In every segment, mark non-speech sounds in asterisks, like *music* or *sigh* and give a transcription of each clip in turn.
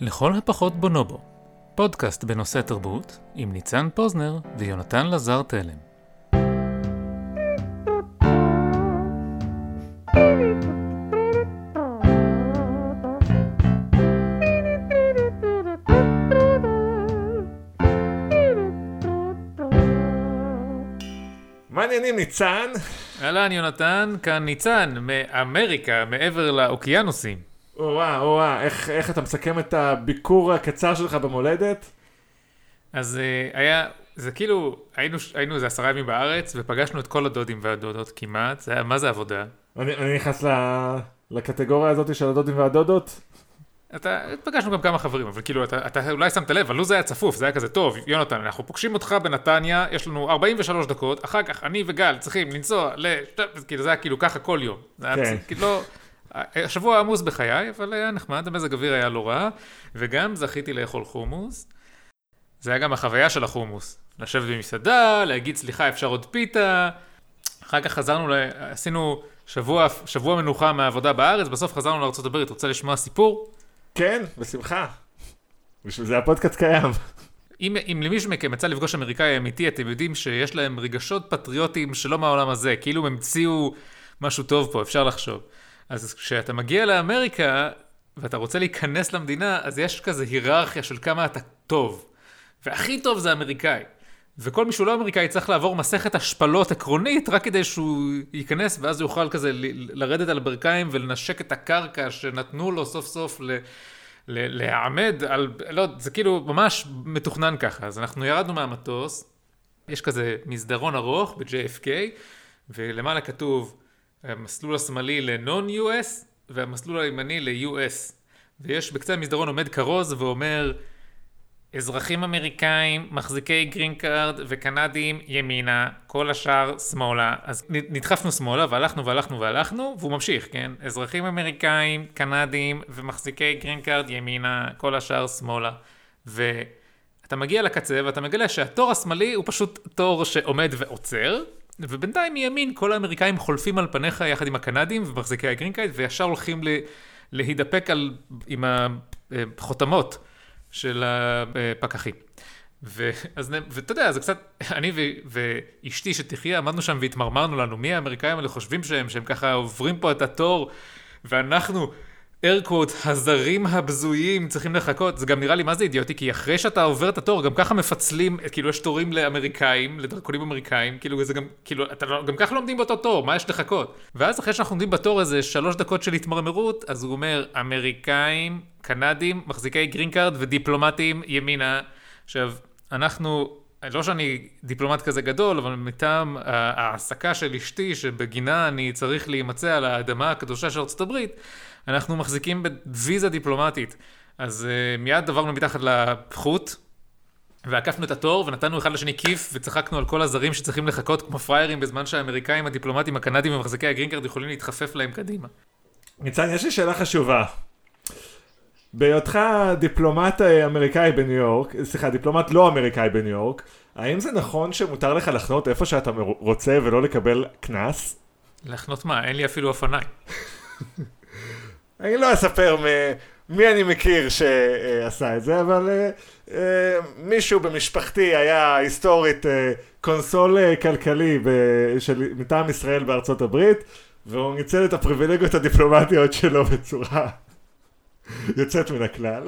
לכל הפחות בונובו, פודקאסט בנושא תרבות עם ניצן פוזנר ויונתן לזר תלם. מה העניינים ניצן? אהלן יונתן, כאן ניצן, מאמריקה, מעבר לאוקיינוסים. או-אה, או-אה, איך, איך אתה מסכם את הביקור הקצר שלך במולדת? אז uh, היה, זה כאילו, היינו, היינו איזה עשרה ימים בארץ, ופגשנו את כל הדודים והדודות כמעט, זה היה, מה זה עבודה? אני, אני נכנס ל, לקטגוריה הזאת של הדודים והדודות? אתה, פגשנו גם כמה חברים, אבל כאילו, אתה, אתה אולי שמת לב, הלו"ז היה צפוף, זה היה כזה, טוב, יונתן, אנחנו פוגשים אותך בנתניה, יש לנו 43 דקות, אחר כך אני וגל צריכים לנסוע ל... כאילו, זה היה כאילו ככה כל יום. זה היה, כן. כאילו, לא... השבוע עמוס בחיי, אבל היה נחמד, המזג אוויר היה לא רע, וגם זכיתי לאכול חומוס. זה היה גם החוויה של החומוס. לשבת במסעדה, להגיד סליחה, אפשר עוד פיתה. אחר כך חזרנו, ל... עשינו שבוע, שבוע מנוחה מהעבודה בארץ, בסוף חזרנו לארה"ב, רוצה לשמוע סיפור? כן, בשמחה. בשביל זה הפודקאסט קיים. אם, אם למישהו מכם יצא לפגוש אמריקאי אמיתי, אתם יודעים שיש להם רגשות פטריוטיים שלא מהעולם הזה, כאילו הם המציאו משהו טוב פה, אפשר לחשוב. אז כשאתה מגיע לאמריקה, ואתה רוצה להיכנס למדינה, אז יש כזה היררכיה של כמה אתה טוב. והכי טוב זה אמריקאי. וכל מי שהוא לא אמריקאי צריך לעבור מסכת השפלות עקרונית, רק כדי שהוא ייכנס, ואז הוא יוכל כזה לרדת על הברכיים ולנשק את הקרקע שנתנו לו סוף סוף. ל- להעמד על, לא, זה כאילו ממש מתוכנן ככה. אז אנחנו ירדנו מהמטוס, יש כזה מסדרון ארוך ב-JFK, ולמעלה כתוב המסלול השמאלי ל-Non-US, והמסלול הימני ל-US. ויש בקצה המסדרון עומד כרוז ואומר, אזרחים אמריקאים, מחזיקי green card וקנדים ימינה, כל השאר שמאלה. אז נדחפנו שמאלה והלכנו והלכנו והלכנו, והוא ממשיך, כן? אזרחים אמריקאים, קנדים ומחזיקי green card ימינה, כל השאר שמאלה. ואתה מגיע לקצה ואתה מגלה שהתור השמאלי הוא פשוט תור שעומד ועוצר, ובינתיים מימין כל האמריקאים חולפים על פניך יחד עם הקנדים ומחזיקי ה green card, וישר הולכים. להידפק על... עם החותמות. של הפקחים. ואז, ואתה יודע, זה קצת, אני ו, ואשתי שתחיה, עמדנו שם והתמרמרנו לנו, מי האמריקאים האלה חושבים שהם, שהם ככה עוברים פה את התור, ואנחנו, quote, הזרים הבזויים צריכים לחכות, זה גם נראה לי מה זה אידיוטי, כי אחרי שאתה עובר את התור, גם ככה מפצלים, כאילו יש תורים לאמריקאים, לדרכונים אמריקאים, כאילו זה גם, כאילו, אתה לא, גם ככה לא עומדים באותו תור, מה יש לחכות? ואז אחרי שאנחנו עומדים בתור איזה שלוש דקות של התמרמרות, אז הוא אומר, אמריקאים, קנדים, מחזיקי green card ודיפלומטים ימינה. עכשיו, אנחנו, לא שאני דיפלומט כזה גדול, אבל מטעם ההעסקה של אשתי, שבגינה אני צריך להימצא על האדמה הקדושה של ארצות הברית, אנחנו מחזיקים בוויזה דיפלומטית. אז uh, מיד עברנו מתחת לחוט, ועקפנו את התור, ונתנו אחד לשני כיף, וצחקנו על כל הזרים שצריכים לחכות כמו פראיירים, בזמן שהאמריקאים, הדיפלומטים, הקנדים ומחזיקי ה green card יכולים להתחפף להם קדימה. ניצן, יש לי שאלה חשובה. בהיותך דיפלומט אה, אמריקאי בניו יורק, סליחה, דיפלומט לא אמריקאי בניו יורק, האם זה נכון שמותר לך לחנות איפה שאתה רוצה ולא לקבל קנס? לחנות מה? אין לי אפילו אופניים. *laughs* אני לא אספר מ- מי אני מכיר שעשה את זה, אבל אה, אה, מישהו במשפחתי היה היסטורית אה, קונסול כלכלי ב- של, מטעם ישראל בארצות הברית, והוא ניצל את הפריבילגיות הדיפלומטיות שלו בצורה יוצאת מן הכלל.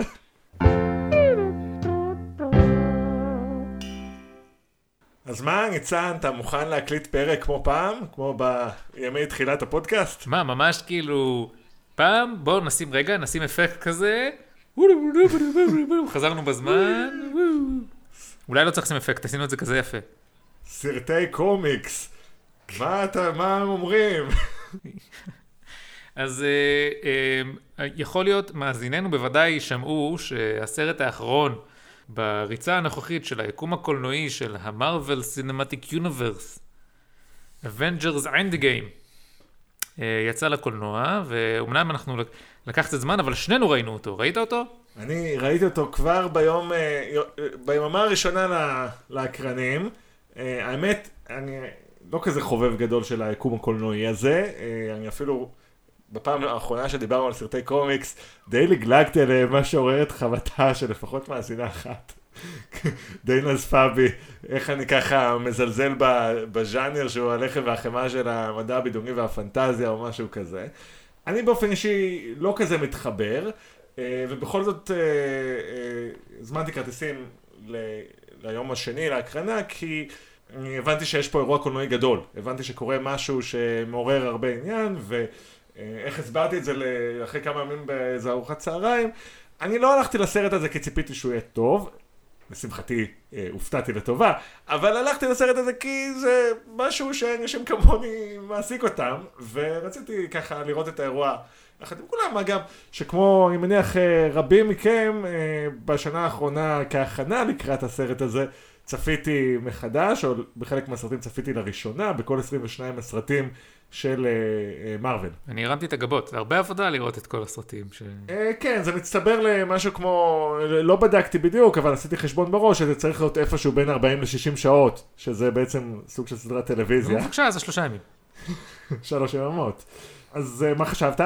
אז מה, ניצן, אתה מוכן להקליט פרק כמו פעם? כמו בימי תחילת הפודקאסט? מה, ממש כאילו, פעם, בואו נשים רגע, נשים אפקט כזה, חזרנו בזמן, *laughs* אולי לא צריך לשים אפקט, עשינו את זה כזה יפה. סרטי קומיקס. מה אתה, מה הם אומרים? אז אה, אה, יכול להיות, מאזיננו בוודאי שמעו שהסרט האחרון בריצה הנוכחית של היקום הקולנועי של המרוויל סינמטיק יוניברס, Avengers End Game, יצא לקולנוע, ואומנם אנחנו לקח קצת זמן, אבל שנינו ראינו אותו. ראית אותו? אני ראיתי אותו כבר ביום, אה, אה, ביממה הראשונה לה- לאקרנים. אה, האמת, אני לא כזה חובב גדול של היקום הקולנועי הזה, אה, אני אפילו בפעם האחרונה שדיברנו על סרטי קומיקס, די לגלגתי עליהם מה שעורר את חבטה של לפחות מאזינה אחת. די נזפה בי, איך אני ככה מזלזל בז'אנר שהוא הלחם והחמאה של המדע הבדיוני והפנטזיה או משהו כזה. אני באופן אישי לא כזה מתחבר, אה, ובכל זאת אה, אה, הזמנתי כרטיסים ליום השני להקרנה, כי אני הבנתי שיש פה אירוע קולנועי גדול. הבנתי שקורה משהו שמעורר הרבה עניין, ואיך הסברתי את זה אחרי כמה ימים באיזה ארוחת צהריים. אני לא הלכתי לסרט הזה כי ציפיתי שהוא יהיה טוב, לשמחתי אה, הופתעתי לטובה, אבל הלכתי לסרט הזה כי זה משהו שאנשים כמוני מעסיק אותם, ורציתי ככה לראות את האירוע יחד עם כולם, אגב, שכמו אני מניח אה, רבים מכם, אה, בשנה האחרונה כהכנה לקראת הסרט הזה, צפיתי מחדש, או בחלק מהסרטים צפיתי לראשונה, בכל 22 הסרטים של מארוול. Uh, אני הרמתי את הגבות, זה הרבה עבודה לראות את כל הסרטים. ש... Uh, כן, זה מצטבר למשהו כמו, לא בדקתי בדיוק, אבל עשיתי חשבון בראש, שזה צריך להיות איפשהו בין 40 ל-60 שעות, שזה בעצם סוג של סדרת טלוויזיה. בבקשה, זה שלושה ימים. שלוש יממות. אז uh, מה חשבת?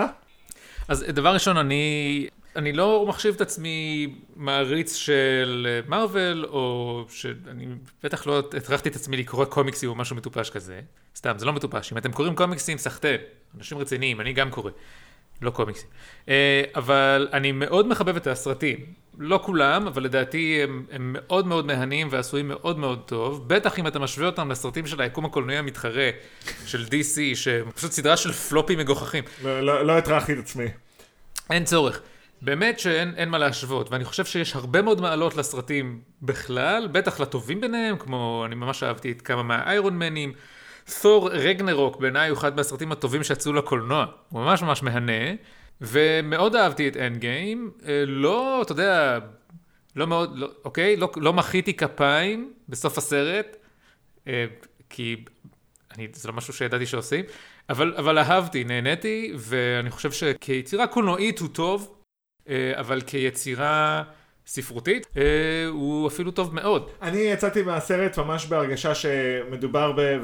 אז דבר ראשון, אני אני לא מחשיב את עצמי מעריץ של מארוול, או שאני בטח לא הטרחתי את עצמי לקרוא קומיקסים או משהו מטופש כזה. סתם, זה לא מטופש. אם אתם קוראים קומיקסים, סחטן. אנשים רציניים, אני גם קורא. לא קומיקסים. אה, אבל אני מאוד מחבב את הסרטים. לא כולם, אבל לדעתי הם, הם מאוד מאוד מהנים ועשויים מאוד מאוד טוב. בטח אם אתה משווה אותם לסרטים של היקום הקולנועי המתחרה של DC, שפשוט סדרה של פלופים מגוחכים. לא, לא, לא הטרחתי את עצמי. אין צורך. באמת שאין מה להשוות, ואני חושב שיש הרבה מאוד מעלות לסרטים בכלל, בטח לטובים ביניהם, כמו אני ממש אהבתי את כמה מהאיירון מנים. תור רגנרוק בעיניי הוא אחד מהסרטים הטובים שיצאו לקולנוע, הוא ממש ממש מהנה, ומאוד אהבתי את אנד גיים, אה, לא, אתה יודע, לא מאוד, לא, אוקיי? לא, לא מחיתי כפיים בסוף הסרט, אה, כי אני, זה לא משהו שידעתי שעושים, אבל, אבל אהבתי, נהניתי, ואני חושב שכיצירה קולנועית הוא טוב, אבל כיצירה ספרותית, אה, הוא אפילו טוב מאוד. אני יצאתי מהסרט ממש בהרגשה שמדובר ב...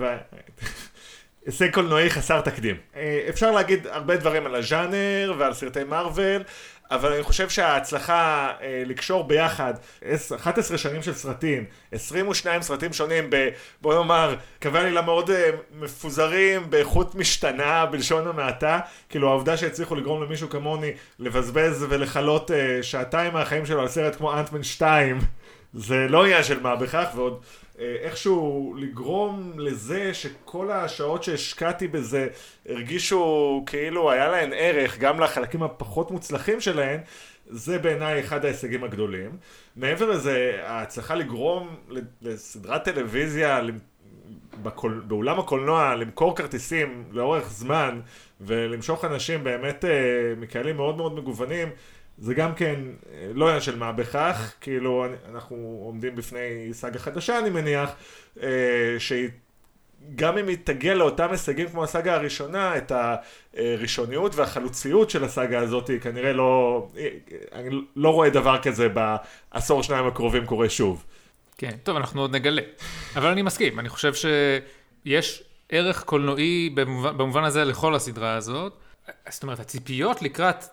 הישג קולנועי חסר תקדים. אה, אפשר להגיד הרבה דברים על הז'אנר ועל סרטי מארוול, אבל אני חושב שההצלחה אה, לקשור ביחד 11 שנים של סרטים, 22 סרטים שונים ב... בוא נאמר, קווי עלילה מאוד אה, מפוזרים, באיכות משתנה, בלשון המעטה, כאילו העובדה שהצליחו לגרום למישהו כמוני לבזבז ולכלות אה, שעתיים מהחיים שלו על סרט כמו אנטמן 2, זה לא עניין של מה בכך, ועוד... אה, איכשהו לגרום לזה שכל השעות שהשקעתי בזה הרגישו כאילו היה להן ערך גם לחלקים הפחות מוצלחים שלהן זה בעיניי אחד ההישגים הגדולים. מעבר לזה, ההצלחה לגרום לסדרת טלוויזיה בקול, באולם הקולנוע למכור כרטיסים לאורך זמן ולמשוך אנשים באמת אה, מקהלים מאוד מאוד מגוונים זה גם כן אה, לא עניין של מה בכך, כאילו אנחנו עומדים בפני סאגה חדשה אני מניח, אה, שהיא גם אם היא תגיע לאותם הישגים כמו הסאגה הראשונה, את הראשוניות והחלוציות של הסאגה הזאת, היא כנראה לא, אה, אני לא רואה דבר כזה בעשור שניים הקרובים קורה שוב. כן, טוב, אנחנו עוד נגלה. אבל אני מסכים, אני חושב שיש ערך קולנועי במובן, במובן הזה לכל הסדרה הזאת. זאת אומרת, הציפיות לקראת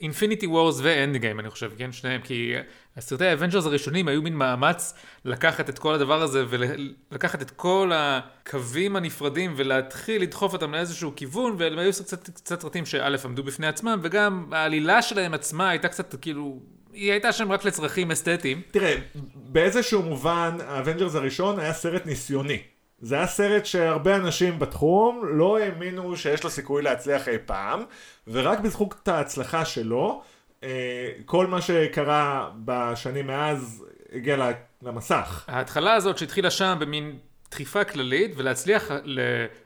Infinity Wars ו Endgame אני חושב, כן? שניהם, כי הסרטי ה Avengers הראשונים היו מין מאמץ לקחת את כל הדבר הזה ולקחת את כל הקווים הנפרדים ולהתחיל לדחוף אותם לאיזשהו כיוון, והם היו קצת סרטים שא' עמדו בפני עצמם, וגם העלילה שלהם עצמה הייתה קצת כאילו... היא הייתה שם רק לצרכים אסתטיים. תראה, באיזשהו מובן, ה Avengers הראשון היה סרט ניסיוני. זה היה סרט שהרבה אנשים בתחום לא האמינו שיש לו סיכוי להצליח אי פעם, ורק בזכות ההצלחה שלו, אה, כל מה שקרה בשנים מאז הגיע למסך. ההתחלה הזאת שהתחילה שם במין דחיפה כללית, ולהצליח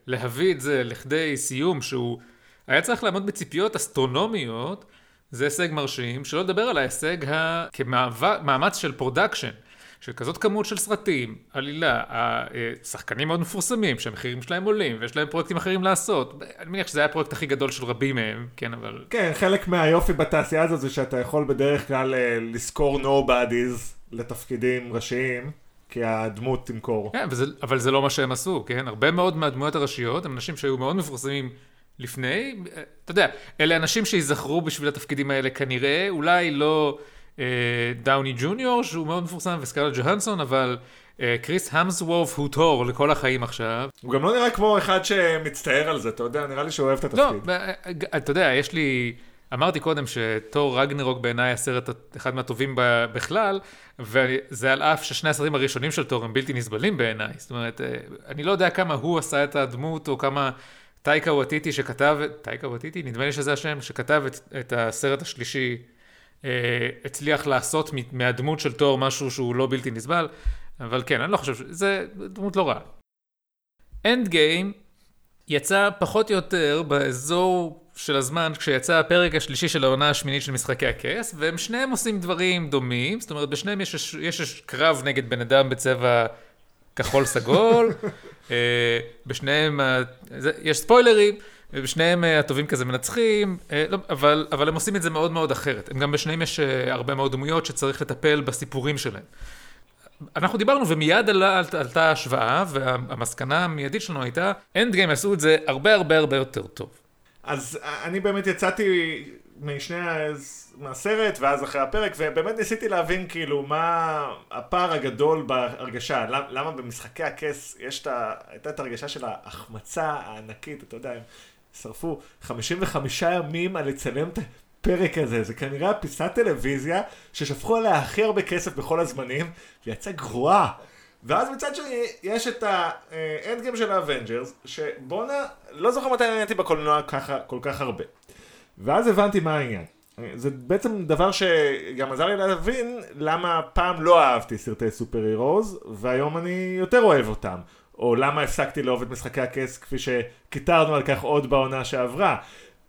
להביא את זה לכדי סיום שהוא היה צריך לעמוד בציפיות אסטרונומיות, זה הישג מרשים, שלא לדבר על ההישג כמאמץ של production. של כזאת כמות של סרטים, עלילה, השחקנים מאוד מפורסמים שהמחירים שלהם עולים ויש להם פרויקטים אחרים לעשות. אני מניח שזה היה הפרויקט הכי גדול של רבים מהם, כן אבל... כן, חלק מהיופי בתעשייה הזאת זה שאתה יכול בדרך כלל אה, לשכור nobodies לתפקידים ראשיים. כי הדמות תמכור. כן, וזה, אבל זה לא מה שהם עשו, כן? הרבה מאוד מהדמויות הראשיות הם אנשים שהיו מאוד מפורסמים לפני, אתה יודע, אלה אנשים שייזכרו בשביל התפקידים האלה כנראה, אולי לא אה, דאוני ג'וניור, שהוא מאוד מפורסם, וסקארלט ג'והנסון, אבל אה, קריס המסוורף הוא תור לכל החיים עכשיו. הוא גם לא נראה כמו אחד שמצטער על זה, אתה יודע, נראה לי שהוא אוהב את לא, התפקיד. אה, אה, אתה יודע, יש לי... אמרתי קודם שתור רגנרוק בעיניי הסרט אחד מהטובים בכלל, וזה על אף ששני הסרטים הראשונים של תור הם בלתי נסבלים בעיניי. זאת אומרת, אה, אני לא יודע כמה הוא עשה את הדמות, או כמה טייקה וטיטי שכתב, טייקה וטיטי? נדמה לי שזה השם, שכתב את, את הסרט השלישי, אה, הצליח לעשות מהדמות של תור משהו שהוא לא בלתי נסבל, אבל כן, אני לא חושב, ש- זה דמות לא רעה. Endgame יצא פחות או יותר באזור של הזמן כשיצא הפרק השלישי של העונה השמינית של משחקי הכס, והם שניהם עושים דברים דומים, זאת אומרת בשניהם יש, יש קרב נגד בן אדם בצבע כחול סגול, *laughs* אה, בשניהם, יש ספוילרים, ובשניהם אה, הטובים כזה מנצחים, אה, לא, אבל, אבל הם עושים את זה מאוד מאוד אחרת. הם גם בשניהם יש אה, הרבה מאוד דמויות שצריך לטפל בסיפורים שלהם. אנחנו דיברנו ומיד עלה, עלתה השוואה, והמסקנה המיידית שלנו הייתה, Endgame עשו את זה הרבה הרבה הרבה יותר טוב. אז אני באמת יצאתי משני מהסרט ואז אחרי הפרק ובאמת ניסיתי להבין כאילו מה הפער הגדול בהרגשה למ- למה במשחקי הכס יש את ה... הייתה את ההרגשה של ההחמצה הענקית אתה יודע הם שרפו 55 ימים על לצלם את הפרק הזה זה כנראה פיסת טלוויזיה ששפכו עליה הכי הרבה כסף בכל הזמנים ויצאה גרועה ואז מצד שני, יש את ה Endgame של ה Avengers, שבואנה, לא זוכר מתי נהניתי בקולנוע ככה, כל כך הרבה. ואז הבנתי מה העניין. זה בעצם דבר שגם עזר לי להבין למה פעם לא אהבתי סרטי superheroes, והיום אני יותר אוהב אותם. או למה הפסקתי לאהוב את משחקי הכס כפי שקיטרנו על כך עוד בעונה שעברה.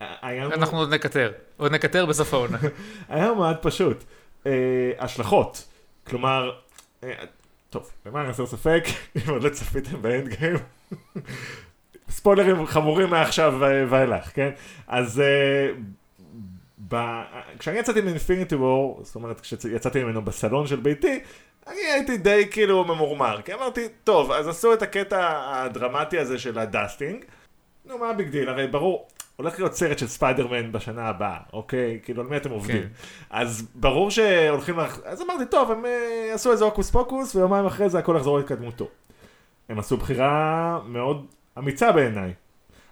אנחנו עוד נקטר, עוד נקטר בסוף העונה. *laughs* היה מאוד פשוט. אה, השלכות. כלומר, אה, טוב, למען הסר ספק, *laughs* אם עוד לא צפיתם ב Endgame, ספוילרים חמורים מעכשיו ואילך, כן? אז אה, ב... כשאני יצאתי מ Infinity War, זאת אומרת כשיצאתי ממנו בסלון של ביתי, אני הייתי די כאילו ממורמר, כי אמרתי, טוב, אז עשו את הקטע הדרמטי הזה של ה dusting, נו מה ה big deal, הרי ברור, הולך להיות סרט של ספיידרמן בשנה הבאה, אוקיי? כאילו על מי אתם עובדים? כן. אז ברור שהולכים, לח... אז אמרתי, טוב, הם אה, עשו איזה הוקוס פוקוס, ויומיים אחרי זה הכל יחזור להתקדמותו. הם עשו בחירה מאוד אמיצה בעיניי.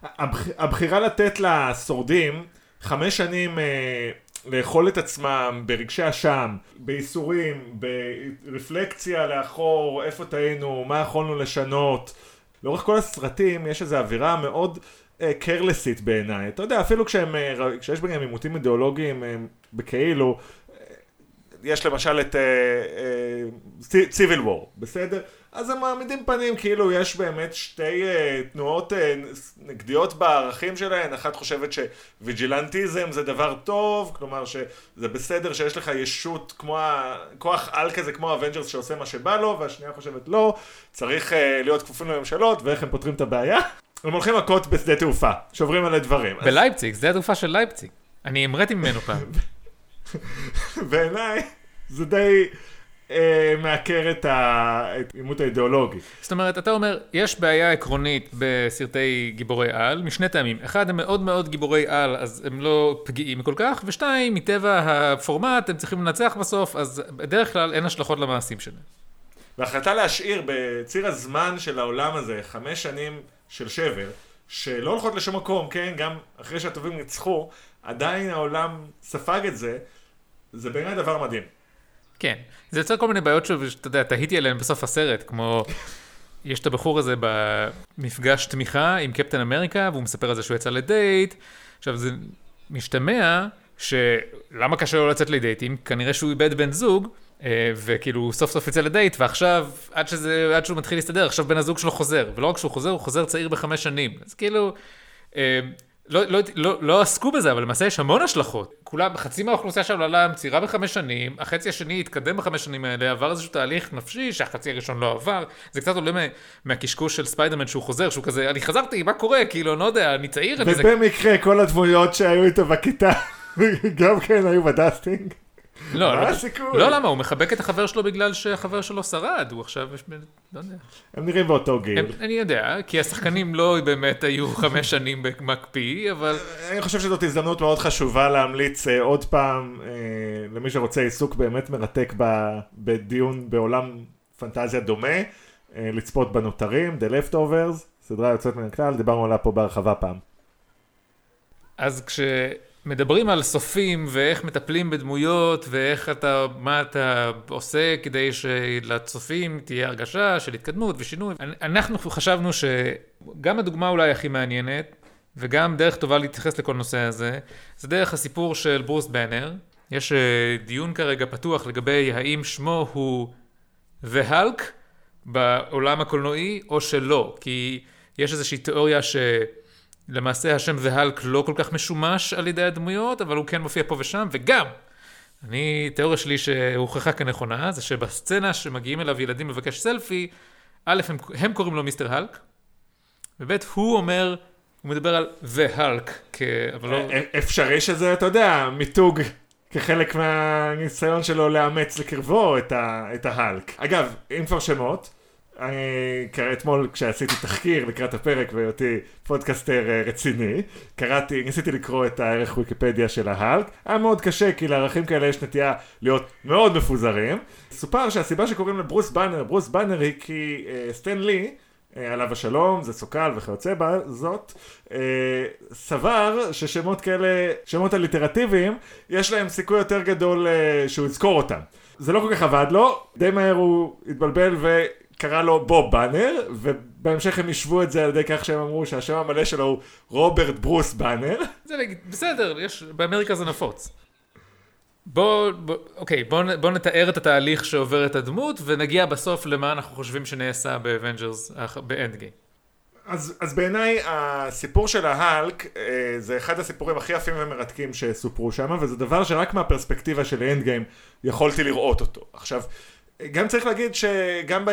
הבח... הבחירה לתת לשורדים חמש שנים אה, לאכול את עצמם ברגשי אשם, בייסורים, ברפלקציה לאחור, איפה טעינו, מה יכולנו לשנות. לאורך כל הסרטים יש איזו אווירה מאוד careless ית בעיניי. אתה יודע, אפילו כשהם, אה, כשיש ביניהם עימותים אידיאולוגיים אה, בכאילו, אה, יש למשל את Civil War, בסדר? אז הם מעמידים פנים כאילו יש באמת שתי uh, תנועות uh, נגדיות בערכים שלהן, אחת חושבת ש vigilantism זה דבר טוב, כלומר שזה בסדר שיש לך ישות כמו, ה... כוח על כזה כמו ה Avengers שעושה מה שבא לו, והשנייה חושבת לא, צריך uh, להיות כפופים לממשלות, ואיך הם פותרים את הבעיה? הם הולכים מכות בשדה תעופה, שוברים עלי דברים. אז בלייפציג, שדה התעופה של לייפציג. אני המראתי ממנו פעם. *laughs* בעיניי זה די מעקר את העימות האידיאולוגי. זאת אומרת, אתה אומר, יש בעיה עקרונית בסרטי גיבורי על, משני טעמים. אחד, הם מאוד מאוד גיבורי על, אז הם לא פגיעים כל כך, ושתיים, מטבע הפורמט, הם צריכים לנצח בסוף, אז בדרך כלל אין השלכות למעשים שלהם. וההחלטה להשאיר בציר הזמן של העולם הזה חמש שנים של שבר, שלא הולכות לשום מקום, כן, גם אחרי שהטובים ניצחו, עדיין העולם ספג את זה, זה בעיניי דבר מדהים. כן, זה יוצר כל מיני בעיות שאתה יודע, תהיתי עליהן בסוף הסרט, כמו, יש את הבחור הזה במפגש תמיכה עם קפטן אמריקה, והוא מספר על זה שהוא יצא לדייט, עכשיו זה משתמע שלמה קשה לו לצאת לדייטים? כנראה שהוא איבד בן זוג, אה, וכאילו הוא סוף סוף יצא לדייט, ועכשיו, עד, שזה, עד שהוא מתחיל להסתדר, עכשיו בן הזוג שלו חוזר, ולא רק שהוא חוזר, הוא חוזר צעיר בחמש שנים, אז כאילו... לא, לא, לא, לא עסקו בזה, אבל למעשה יש המון השלכות. כולם, חצי מהאוכלוסייה של העולם צעירה בחמש שנים, החצי השני התקדם בחמש שנים האלה, עבר איזשהו תהליך נפשי שהחצי הראשון לא עבר. זה קצת עולה מה- מהקשקוש של ספיידרמן שהוא חוזר, שהוא כזה, אני חזרתי, מה קורה? כאילו, אני לא יודע, אני צעיר, אני זה... ובמקרה כל הדמויות שהיו איתו בכיתה, *laughs* גם כן היו ב dusting. לא, מה לא, הסיכוי? לא למה, הוא מחבק את החבר שלו בגלל שהחבר שלו שרד, הוא עכשיו, לא יודע. הם נראים באותו גיל. הם, אני יודע, כי השחקנים לא באמת היו חמש שנים במקפיא, אבל אני חושב שזאת הזדמנות מאוד חשובה להמליץ אה, עוד פעם אה, למי שרוצה עיסוק באמת מרתק ב- בדיון בעולם פנטזיה דומה, אה, לצפות בנותרים, The Leftovers, סדרה יוצאת מן הכלל, דיברנו עליה פה בהרחבה פעם. אז כשמדברים על סופים ואיך מטפלים בדמויות ואיך אתה, מה אתה עושה כדי שלצופים תהיה הרגשה של התקדמות ושינוי, אנחנו חשבנו שגם הדוגמה אולי הכי מעניינת וגם דרך טובה להתייחס לכל נושא הזה, זה דרך הסיפור של ברוס בנר. יש אה, דיון כרגע פתוח לגבי האם שמו הוא Hulk בעולם הקולנועי או שלא, כי יש איזושהי תיאוריה שלמעשה השם The Hulk לא כל כך משומש על ידי הדמויות, אבל הוא כן מופיע פה ושם, וגם, אני, תיאוריה שלי שהוכחה כנכונה, זה שבסצנה שמגיעים אליו ילדים לבקש סלפי, א', הם, הם קוראים לו מיסטר הלק, וב', הוא אומר, הוא מדבר על The Hulk, כ... אבל לא... אה, אפשרי שזה, אתה יודע, מיתוג כחלק מהניסיון שלו לאמץ לקרבו את, ה, את ההלק. אגב, אם כבר שמות, אני, אתמול כשעשיתי תחקיר לקראת הפרק והיותי פודקאסטר אה, רציני, קראתי, ניסיתי לקרוא את הערך ויקיפדיה של ההלק, היה מאוד קשה כי לערכים כאלה יש נטייה להיות מאוד מפוזרים. מסופר שהסיבה שקוראים לברוס באנר ברוס באנר היא כי אה, סטן לי אה, עליו השלום, זצוק"ל וכיוצא בזאת, אה, סבר ששמות כאלה, שמות אליטרטיביים, יש להם סיכוי יותר גדול אה, שהוא יזכור אותם. זה לא כל כך עבד לו, די מהר הוא התבלבל וקרא לו בוב באנר, ובהמשך הם השוו את זה על ידי כך שהם אמרו שהשם המלא שלו הוא רוברט ברוס באנר. זה לג- בסדר, יש, באמריקה זה נפוץ. בוא, בוא, אוקיי, בוא, בוא נתאר את התהליך שעוברת הדמות, ונגיע בסוף למה אנחנו חושבים שנעשה ב Avengers, ב Endgame. אז, אז בעיניי הסיפור של ההלק אה, זה אחד הסיפורים הכי יפים ומרתקים שסופרו שם וזה דבר שרק מהפרספקטיבה של Endgame יכולתי לראות אותו. עכשיו, גם צריך להגיד שגם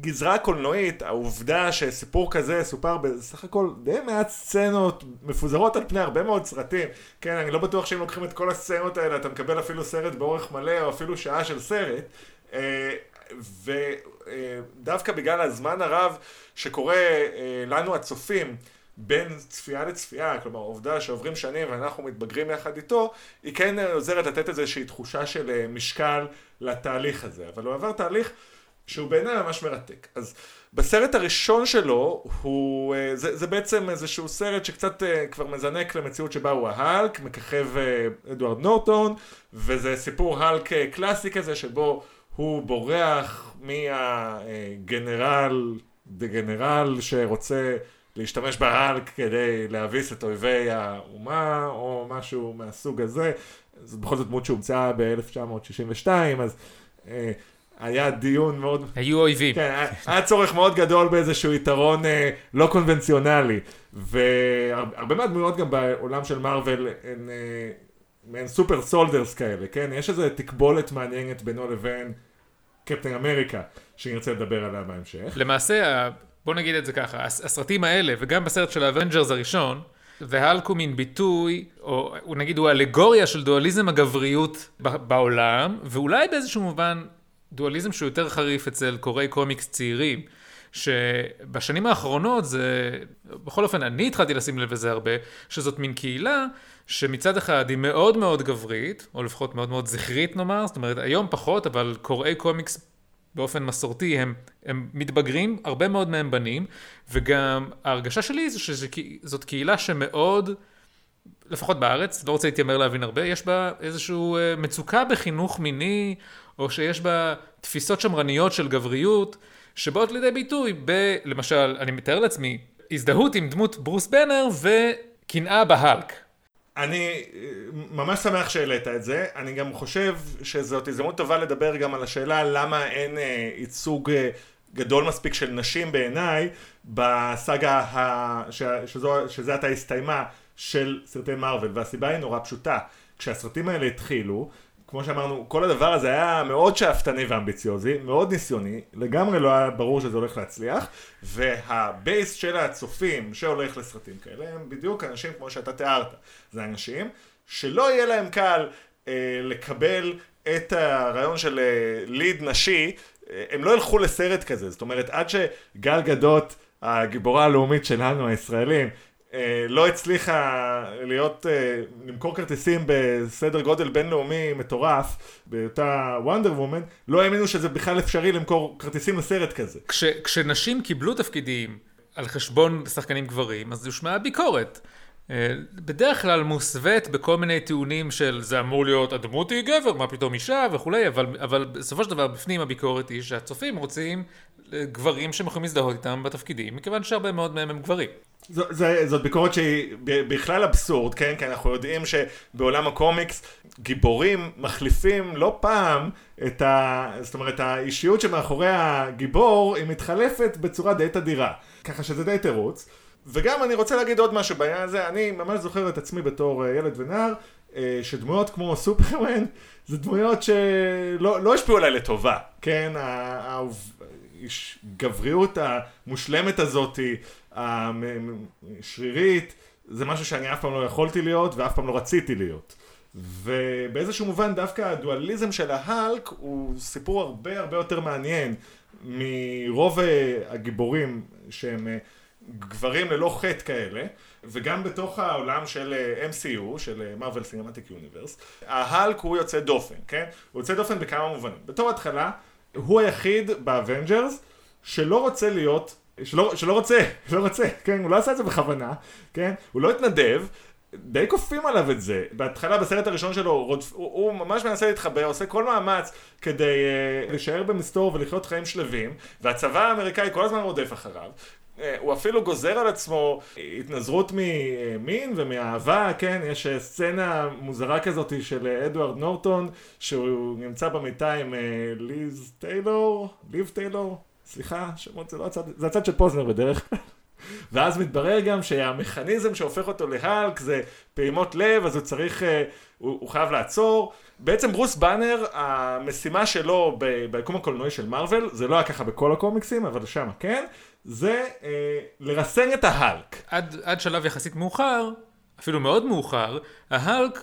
בגזרה הקולנועית העובדה שסיפור כזה סופר בסך הכל די מעט סצנות מפוזרות על פני הרבה מאוד סרטים. כן אני לא בטוח שאם לוקחים את כל הסצנות האלה אתה מקבל אפילו סרט באורך מלא או אפילו שעה של סרט. אה, ודווקא בגלל הזמן הרב שקורה אה, לנו הצופים בין צפייה לצפייה, כלומר העובדה שעוברים שנים ואנחנו מתבגרים יחד איתו, היא כן עוזרת לתת איזושהי תחושה של אה, משקל לתהליך הזה, אבל הוא עבר תהליך שהוא בעיניי ממש מרתק. אז בסרט הראשון שלו, הוא, אה, זה, זה בעצם איזשהו סרט שקצת אה, כבר מזנק למציאות שבה הוא ההלק, מככב אה, אדוארד נורטון, וזה סיפור האלק אה, קלאסי כזה שבו הוא בורח מהגנרל, דגנרל שרוצה להשתמש בהאלק כדי להביס את אויבי האומה או משהו מהסוג הזה. זאת בכל זאת דמות שהומצאה ב-1962 אז היה דיון מאוד היו אויבים. כן, היה- צורך מאוד גדול באיזשהו יתרון אה, לא קונבנציונלי והרבה מהדמויות גם בעולם של מארוול הן אה, מעין super soldiers כאלה, כן? יש איזו תקבולת מעניינת בינו לבין קפטן אמריקה שנרצה לדבר עליה בהמשך. למעשה, בוא נגיד את זה ככה, הס- הסרטים האלה, וגם בסרט של ה Avengers הראשון, והלק הוא מין ביטוי, או נגיד הוא אלגוריה של דואליזם הגבריות בעולם, ואולי באיזשהו מובן דואליזם שהוא יותר חריף אצל קוראי קומיקס צעירים, שבשנים האחרונות זה, בכל אופן אני התחלתי לשים לב לזה הרבה, שזאת מין קהילה שמצד אחד היא מאוד מאוד גברית, או לפחות מאוד מאוד זכרית נאמר, זאת אומרת היום פחות, אבל קוראי קומיקס באופן מסורתי הם, הם מתבגרים, הרבה מאוד מהם בנים, וגם ההרגשה שלי זה שזאת קהילה שמאוד, לפחות בארץ, לא רוצה להתיימר להבין הרבה, יש בה איזושהי מצוקה בחינוך מיני, או שיש בה תפיסות שמרניות של גבריות, שבאות לידי ביטוי ב... למשל, אני מתאר לעצמי, הזדהות עם דמות ברוס בנר וקנאה בהלק. אני אה, ממש שמח שהעלית את זה, אני גם חושב שזאת הזדמנות טובה לדבר גם על השאלה למה אין אה, ייצוג אה, גדול מספיק של נשים בעיניי בסאגה ה... ש... שזו... שזה עתה הסתיימה של סרטי מארוול, והסיבה היא נורא פשוטה, כשהסרטים האלה התחילו, כמו שאמרנו, כל הדבר הזה היה מאוד שאפתני ואמביציוזי, מאוד ניסיוני, לגמרי לא היה ברור שזה הולך להצליח, והבייס של הצופים שהולך לסרטים כאלה הם בדיוק אנשים כמו שאתה תיארת. זה אנשים שלא יהיה להם קל לקבל את הרעיון של ליד נשי, הם לא ילכו לסרט כזה, זאת אומרת עד שגל גדות, הגיבורה הלאומית שלנו הישראלים, לא הצליחה להיות, למכור כרטיסים בסדר גודל בינלאומי מטורף באותה וונדר וומן, לא האמינו שזה בכלל אפשרי למכור כרטיסים לסרט כזה. כש, כשנשים קיבלו תפקידים על חשבון שחקנים גברים, אז הושמעה ביקורת. בדרך כלל מוסווית בכל מיני טיעונים של זה אמור להיות הדמות היא גבר, מה פתאום אישה וכולי, אבל, אבל בסופו של דבר בפנים הביקורת היא שהצופים רוצים גברים שהם יכולים להזדהות איתם בתפקידים, מכיוון שהרבה מאוד מהם הם גברים. זאת ביקורת שהיא בכלל אבסורד, כן? כי אנחנו יודעים שבעולם הקומיקס גיבורים מחליפים לא פעם את ה... זאת אומרת האישיות שמאחורי הגיבור היא מתחלפת בצורה די תדירה, ככה שזה די תירוץ. וגם אני רוצה להגיד עוד משהו בעניין הזה, אני ממש זוכר את עצמי בתור ילד ונער, שדמויות כמו סופרמן זה דמויות שלא לא השפיעו עליי לטובה, כן? הגבריות המושלמת הזאתי, השרירית, זה משהו שאני אף פעם לא יכולתי להיות ואף פעם לא רציתי להיות. ובאיזשהו מובן דווקא הדואליזם של ההלק הוא סיפור הרבה הרבה יותר מעניין מרוב הגיבורים שהם גברים ללא חטא כאלה, וגם בתוך העולם של MCU, של Marvel Cinematic Universe, ההלק הוא יוצא דופן, כן? הוא יוצא דופן בכמה מובנים. בתור התחלה, הוא היחיד ב Avengers שלא רוצה להיות, שלא, שלא רוצה, *laughs* לא רוצה, כן? הוא לא עשה את זה בכוונה, כן? הוא לא התנדב. די כופים עליו את זה. בהתחלה, בסרט הראשון שלו, רודפ... הוא, הוא ממש מנסה להתחבא, עושה כל מאמץ כדי uh, להישאר במסתור ולחיות חיים שלווים, והצבא האמריקאי כל הזמן רודף אחריו. הוא אפילו גוזר על עצמו התנזרות ממין ומאהבה, כן? יש סצנה מוזרה כזאת של אדוארד נורטון, שהוא נמצא במיטה עם ליז טיילור, ליב טיילור, סליחה, שמות זה לא הצד, זה הצד של פוזנר בדרך כלל. *laughs* ואז מתברר גם שהמכניזם שהופך אותו להלק זה פעימות לב, אז הוא צריך, הוא, הוא חייב לעצור. בעצם ברוס באנר, המשימה שלו ביקום הקולנועי של מארוול, זה לא היה ככה בכל הקומיקסים, אבל שם כן, זה אה, לרסן את ההלק. עד, עד שלב יחסית מאוחר, אפילו מאוד מאוחר, ההלק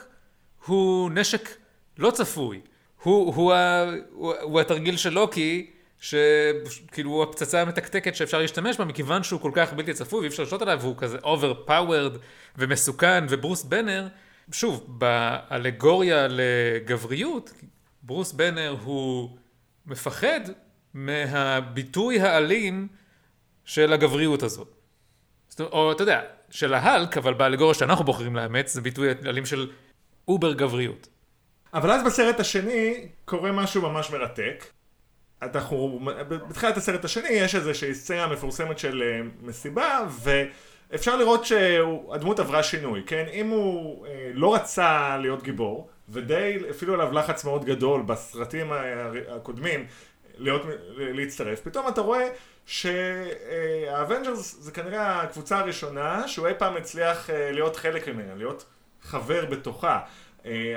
הוא נשק לא צפוי. הוא, הוא, הוא, הוא התרגיל של לוקי, שכאילו הוא הפצצה המתקתקת שאפשר להשתמש בה, מכיוון שהוא כל כך בלתי צפוי ואי אפשר לשלוט עליו, והוא כזה overpowered ומסוכן, וברוס בנר, שוב, באלגוריה לגבריות, ברוס בנר הוא מפחד מהביטוי האלים של הגבריות הזאת. או אתה יודע, של ההלק, אבל באלגוריה שאנחנו בוחרים לאמץ, זה ביטוי אלים של אובר גבריות. אבל אז בסרט השני קורה משהו ממש מרתק. אנחנו, בתחילת הסרט השני יש איזושהי סצנה מפורסמת של מסיבה, ואפשר לראות שהדמות עברה שינוי, כן? אם הוא לא רצה להיות גיבור, ודי הפעילו עליו לחץ מאוד גדול בסרטים הקודמים להיות, להצטרף, פתאום אתה רואה שה Avengers זה כנראה הקבוצה הראשונה שהוא אי פעם הצליח להיות חלק ממנה, להיות חבר בתוכה.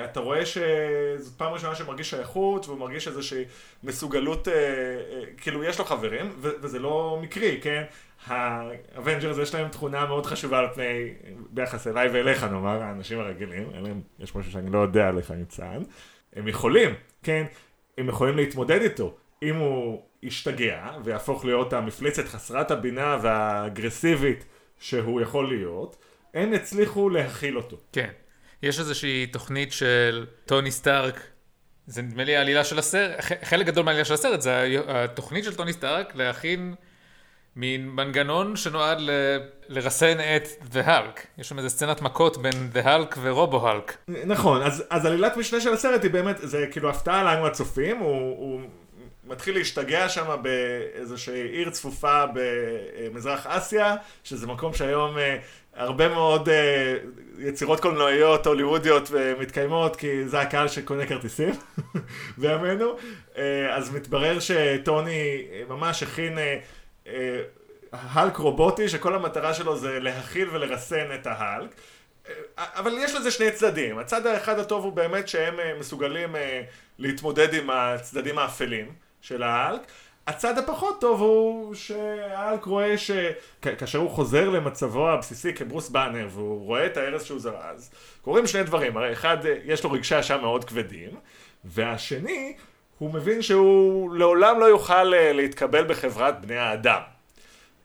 אתה רואה שזו פעם ראשונה שמרגיש שייכות והוא מרגיש איזושהי מסוגלות, כאילו יש לו חברים וזה לא מקרי, כן? ה Avengers יש להם תכונה מאוד חשובה על פני, ביחס אליי ואליך נאמר, האנשים הרגילים, אליהם יש משהו שאני לא יודע עליך ניצן, הם יכולים, כן? הם יכולים להתמודד איתו. אם הוא ישתגע ויהפוך להיות המפלצת חסרת הבינה והאגרסיבית שהוא יכול להיות, הם יצליחו להכיל אותו. כן. יש איזושהי תוכנית של טוני סטארק, זה נדמה לי העלילה של הסרט, חלק גדול מהעלילה של הסרט זה התוכנית של טוני סטארק להכין מין מנגנון שנועד ל... לרסן את The Hulk. יש שם איזה סצנת מכות בין The Hulk ורובו-הלק. נכון, אז, אז עלילת משנה של הסרט היא באמת, זה כאילו הפתעה לנו הצופים, הוא, הוא מתחיל להשתגע שם באיזושהי עיר צפופה במזרח אסיה, שזה מקום שהיום הרבה מאוד יצירות קולנועיות הוליוודיות מתקיימות, כי זה הקהל שקונה כרטיסים *laughs* בימינו. אז מתברר שטוני ממש הכין הלק רובוטי, שכל המטרה שלו זה להכיל ולרסן את ההלק. אבל יש לזה שני צדדים. הצד האחד הטוב הוא באמת שהם מסוגלים להתמודד עם הצדדים האפלים של ההלק. הצד הפחות טוב הוא שהאלק רואה שכאשר הוא חוזר למצבו הבסיסי כברוס באנר והוא רואה את הארז שהוא זרז, קורים שני דברים, הרי אחד, יש לו רגשי אשם מאוד כבדים, והשני, הוא מבין שהוא לעולם לא יוכל אה, להתקבל בחברת בני האדם.